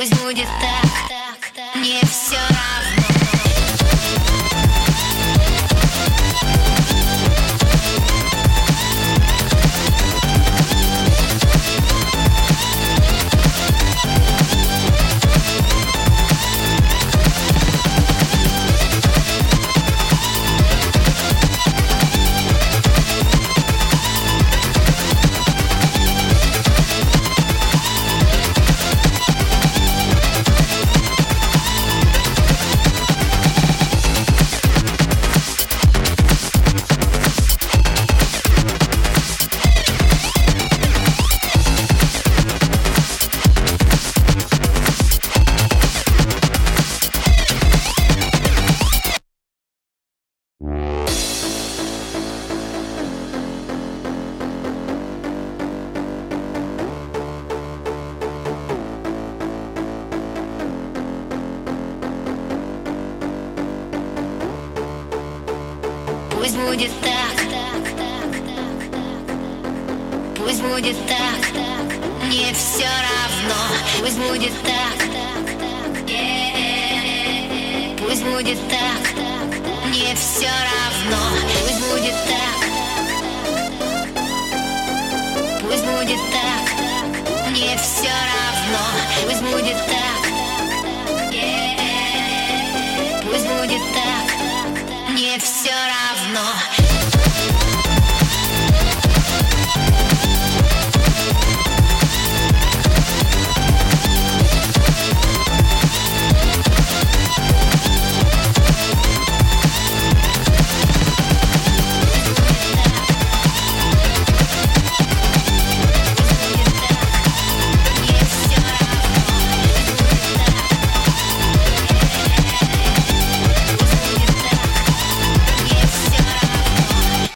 пусть будет так. Пусть будет так, пусть будет так, мне все равно. Пусть будет так, пусть будет так, мне все равно. Пусть будет так, пусть будет так, мне все равно. Пусть будет так, пусть будет так.